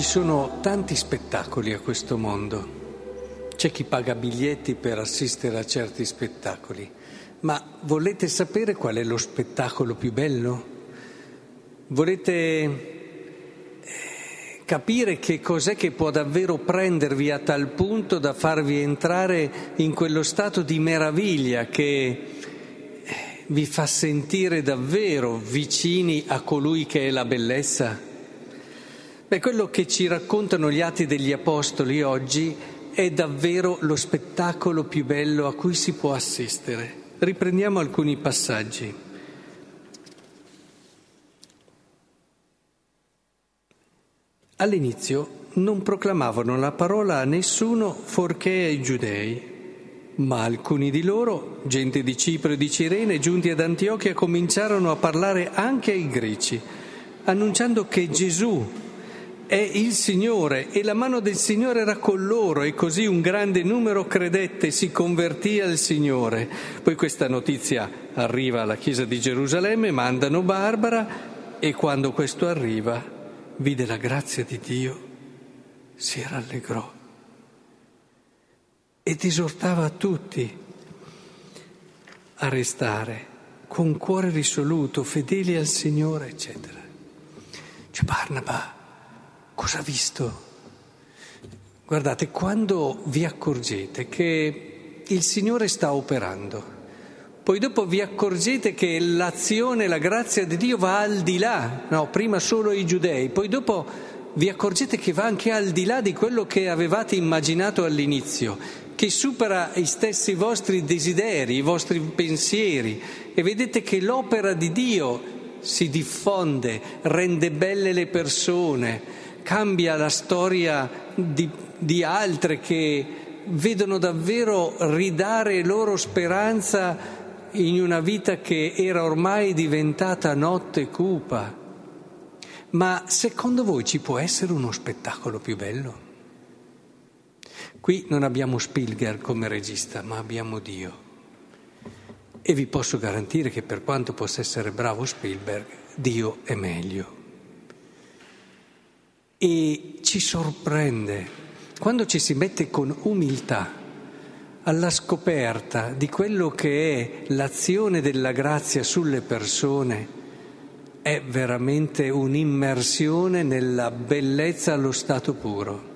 ci sono tanti spettacoli a questo mondo. C'è chi paga biglietti per assistere a certi spettacoli, ma volete sapere qual è lo spettacolo più bello? Volete eh, capire che cos'è che può davvero prendervi a tal punto da farvi entrare in quello stato di meraviglia che eh, vi fa sentire davvero vicini a colui che è la bellezza? Beh, quello che ci raccontano gli atti degli Apostoli oggi è davvero lo spettacolo più bello a cui si può assistere. Riprendiamo alcuni passaggi. All'inizio non proclamavano la parola a nessuno fuorché ai giudei, ma alcuni di loro, gente di Cipro e di Cirene, giunti ad Antiochia, cominciarono a parlare anche ai greci, annunciando che Gesù, è il Signore e la mano del Signore era con loro e così un grande numero credette e si convertì al Signore. Poi questa notizia arriva alla chiesa di Gerusalemme, mandano Barbara e quando questo arriva vide la grazia di Dio, si rallegrò ed esortava tutti a restare con cuore risoluto, fedeli al Signore, eccetera. Cioè Barnaba Cosa ha visto? Guardate, quando vi accorgete che il Signore sta operando, poi dopo vi accorgete che l'azione, la grazia di Dio va al di là, no, prima solo i giudei, poi dopo vi accorgete che va anche al di là di quello che avevate immaginato all'inizio, che supera i stessi vostri desideri, i vostri pensieri e vedete che l'opera di Dio si diffonde, rende belle le persone, cambia la storia di, di altre che vedono davvero ridare loro speranza in una vita che era ormai diventata notte cupa. Ma secondo voi ci può essere uno spettacolo più bello? Qui non abbiamo Spielberg come regista, ma abbiamo Dio. E vi posso garantire che per quanto possa essere bravo Spielberg, Dio è meglio e ci sorprende quando ci si mette con umiltà alla scoperta di quello che è l'azione della grazia sulle persone, è veramente un'immersione nella bellezza allo stato puro.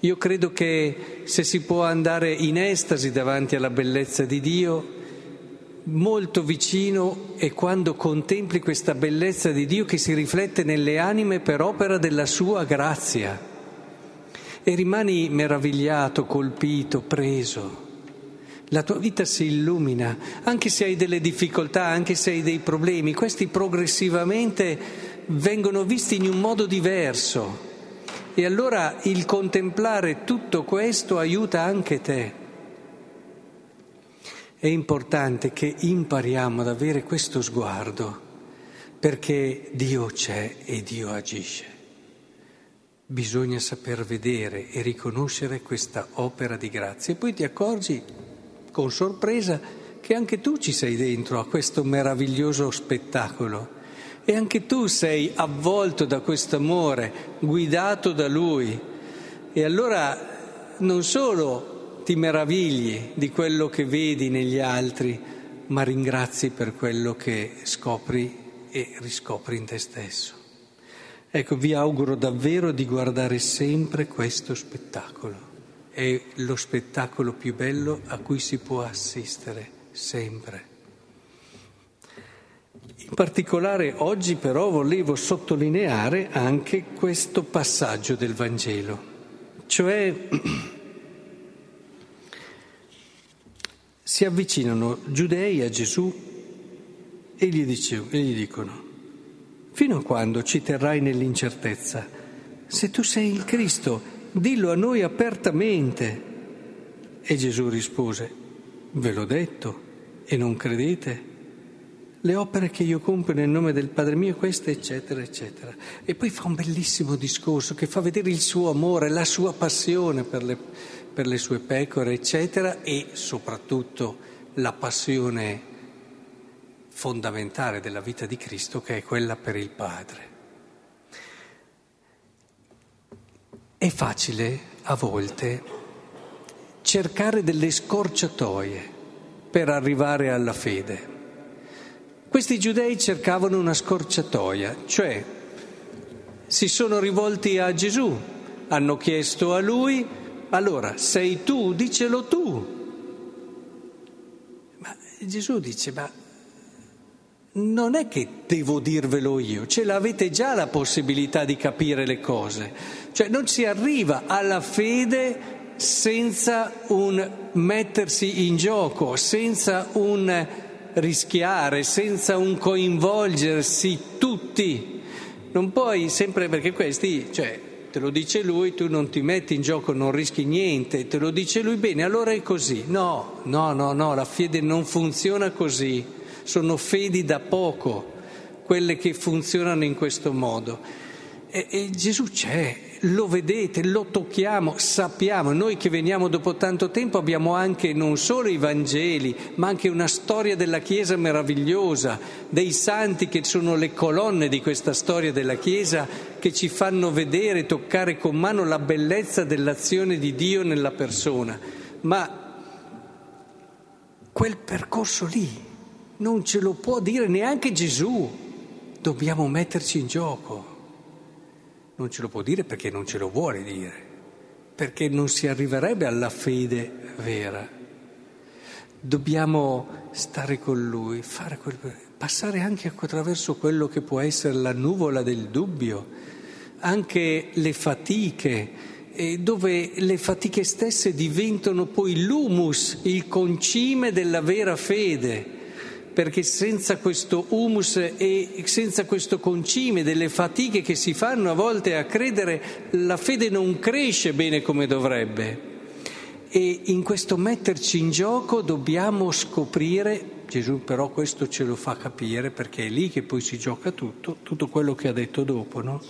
Io credo che se si può andare in estasi davanti alla bellezza di Dio, molto vicino è quando contempli questa bellezza di Dio che si riflette nelle anime per opera della sua grazia e rimani meravigliato, colpito, preso. La tua vita si illumina, anche se hai delle difficoltà, anche se hai dei problemi, questi progressivamente vengono visti in un modo diverso. E allora il contemplare tutto questo aiuta anche te. È importante che impariamo ad avere questo sguardo perché Dio c'è e Dio agisce. Bisogna saper vedere e riconoscere questa opera di grazia e poi ti accorgi con sorpresa che anche tu ci sei dentro a questo meraviglioso spettacolo e anche tu sei avvolto da questo amore, guidato da Lui. E allora non solo ti meravigli di quello che vedi negli altri, ma ringrazi per quello che scopri e riscopri in te stesso. Ecco, vi auguro davvero di guardare sempre questo spettacolo. È lo spettacolo più bello a cui si può assistere, sempre. In particolare oggi però volevo sottolineare anche questo passaggio del Vangelo, cioè si avvicinano giudei a Gesù e gli, dice, e gli dicono, fino a quando ci terrai nell'incertezza? Se tu sei il Cristo, dillo a noi apertamente. E Gesù rispose, ve l'ho detto e non credete? Le opere che io compio nel nome del Padre mio, queste, eccetera, eccetera. E poi fa un bellissimo discorso che fa vedere il suo amore, la sua passione per le per le sue pecore, eccetera, e soprattutto la passione fondamentale della vita di Cristo che è quella per il Padre. È facile a volte cercare delle scorciatoie per arrivare alla fede. Questi giudei cercavano una scorciatoia, cioè si sono rivolti a Gesù, hanno chiesto a lui, allora sei tu, dicelo tu. Ma Gesù dice, ma non è che devo dirvelo io, ce l'avete già la possibilità di capire le cose, cioè non si arriva alla fede senza un mettersi in gioco, senza un rischiare, senza un coinvolgersi tutti. Non puoi sempre perché questi, cioè, te lo dice lui, tu non ti metti in gioco, non rischi niente, te lo dice lui bene, allora è così. No, no, no, no, la fede non funziona così, sono fedi da poco quelle che funzionano in questo modo. E, e Gesù c'è, lo vedete, lo tocchiamo, sappiamo, noi che veniamo dopo tanto tempo abbiamo anche non solo i Vangeli, ma anche una storia della Chiesa meravigliosa, dei santi che sono le colonne di questa storia della Chiesa che ci fanno vedere, toccare con mano la bellezza dell'azione di Dio nella persona. Ma quel percorso lì non ce lo può dire neanche Gesù, dobbiamo metterci in gioco. Non ce lo può dire perché non ce lo vuole dire, perché non si arriverebbe alla fede vera. Dobbiamo stare con Lui, quel, passare anche attraverso quello che può essere la nuvola del dubbio, anche le fatiche, dove le fatiche stesse diventano poi l'humus, il concime della vera fede perché senza questo humus e senza questo concime delle fatiche che si fanno a volte a credere, la fede non cresce bene come dovrebbe. E in questo metterci in gioco dobbiamo scoprire, Gesù però questo ce lo fa capire perché è lì che poi si gioca tutto, tutto quello che ha detto dopo, no?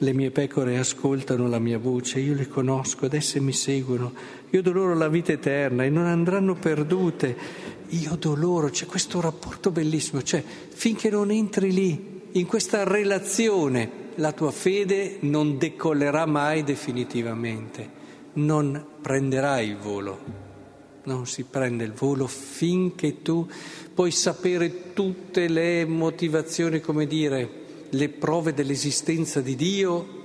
Le mie pecore ascoltano la mia voce, io le conosco, ed esse mi seguono, io do loro la vita eterna e non andranno perdute io do loro, c'è questo rapporto bellissimo, cioè finché non entri lì, in questa relazione, la tua fede non decollerà mai definitivamente, non prenderai il volo. Non si prende il volo finché tu puoi sapere tutte le motivazioni, come dire, le prove dell'esistenza di Dio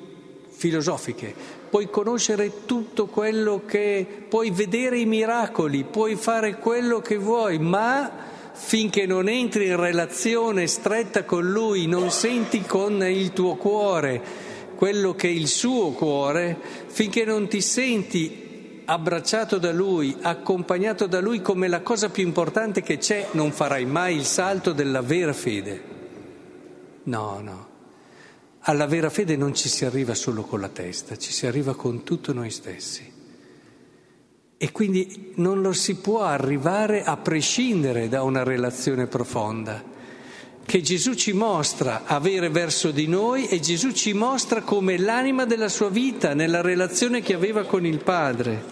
filosofiche, puoi conoscere tutto quello che, puoi vedere i miracoli, puoi fare quello che vuoi, ma finché non entri in relazione stretta con Lui, non senti con il tuo cuore quello che è il suo cuore, finché non ti senti abbracciato da Lui, accompagnato da Lui come la cosa più importante che c'è, non farai mai il salto della vera fede. No, no. Alla vera fede non ci si arriva solo con la testa, ci si arriva con tutto noi stessi. E quindi non lo si può arrivare a prescindere da una relazione profonda, che Gesù ci mostra avere verso di noi e Gesù ci mostra come l'anima della sua vita nella relazione che aveva con il Padre.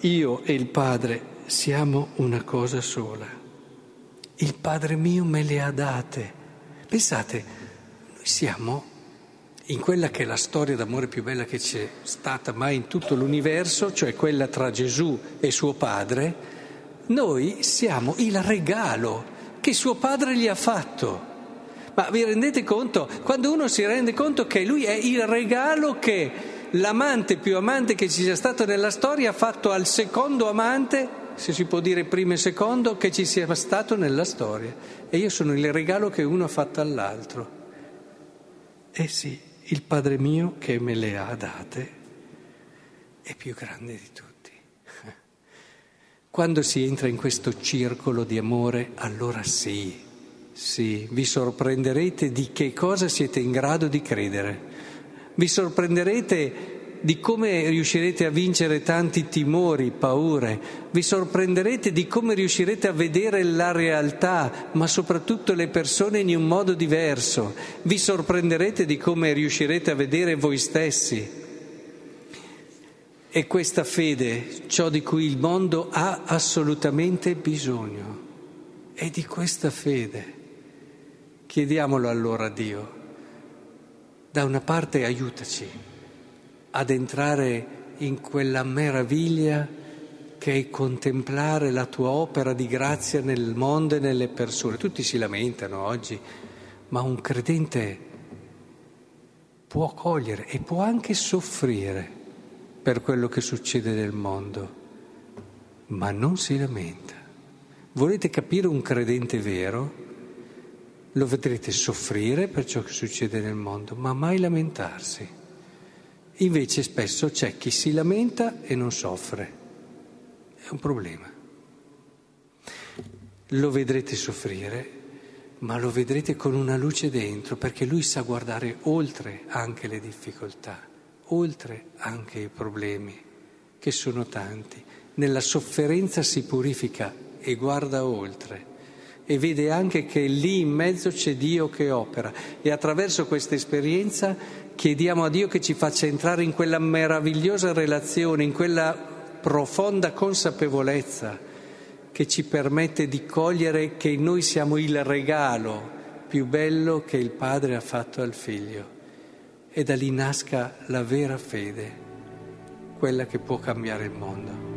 Io e il Padre siamo una cosa sola. Il Padre mio me le ha date. Pensate, noi siamo in quella che è la storia d'amore più bella che c'è stata mai in tutto l'universo, cioè quella tra Gesù e suo padre, noi siamo il regalo che suo padre gli ha fatto. Ma vi rendete conto? Quando uno si rende conto che lui è il regalo che l'amante più amante che ci sia stato nella storia ha fatto al secondo amante, se si può dire primo e secondo, che ci sia stato nella storia. E io sono il regalo che uno ha fatto all'altro. Eh sì, il Padre mio che me le ha date è più grande di tutti. Quando si entra in questo circolo di amore, allora sì, sì, vi sorprenderete di che cosa siete in grado di credere. Vi sorprenderete di come riuscirete a vincere tanti timori, paure, vi sorprenderete di come riuscirete a vedere la realtà, ma soprattutto le persone in un modo diverso, vi sorprenderete di come riuscirete a vedere voi stessi. E questa fede, ciò di cui il mondo ha assolutamente bisogno, è di questa fede. Chiediamolo allora a Dio. Da una parte aiutaci ad entrare in quella meraviglia che è contemplare la tua opera di grazia nel mondo e nelle persone. Tutti si lamentano oggi, ma un credente può cogliere e può anche soffrire per quello che succede nel mondo, ma non si lamenta. Volete capire un credente vero? Lo vedrete soffrire per ciò che succede nel mondo, ma mai lamentarsi. Invece spesso c'è chi si lamenta e non soffre è un problema. Lo vedrete soffrire, ma lo vedrete con una luce dentro, perché lui sa guardare oltre anche le difficoltà, oltre anche i problemi, che sono tanti. Nella sofferenza si purifica e guarda oltre e vede anche che lì in mezzo c'è Dio che opera e attraverso questa esperienza chiediamo a Dio che ci faccia entrare in quella meravigliosa relazione, in quella profonda consapevolezza che ci permette di cogliere che noi siamo il regalo più bello che il Padre ha fatto al Figlio e da lì nasca la vera fede, quella che può cambiare il mondo.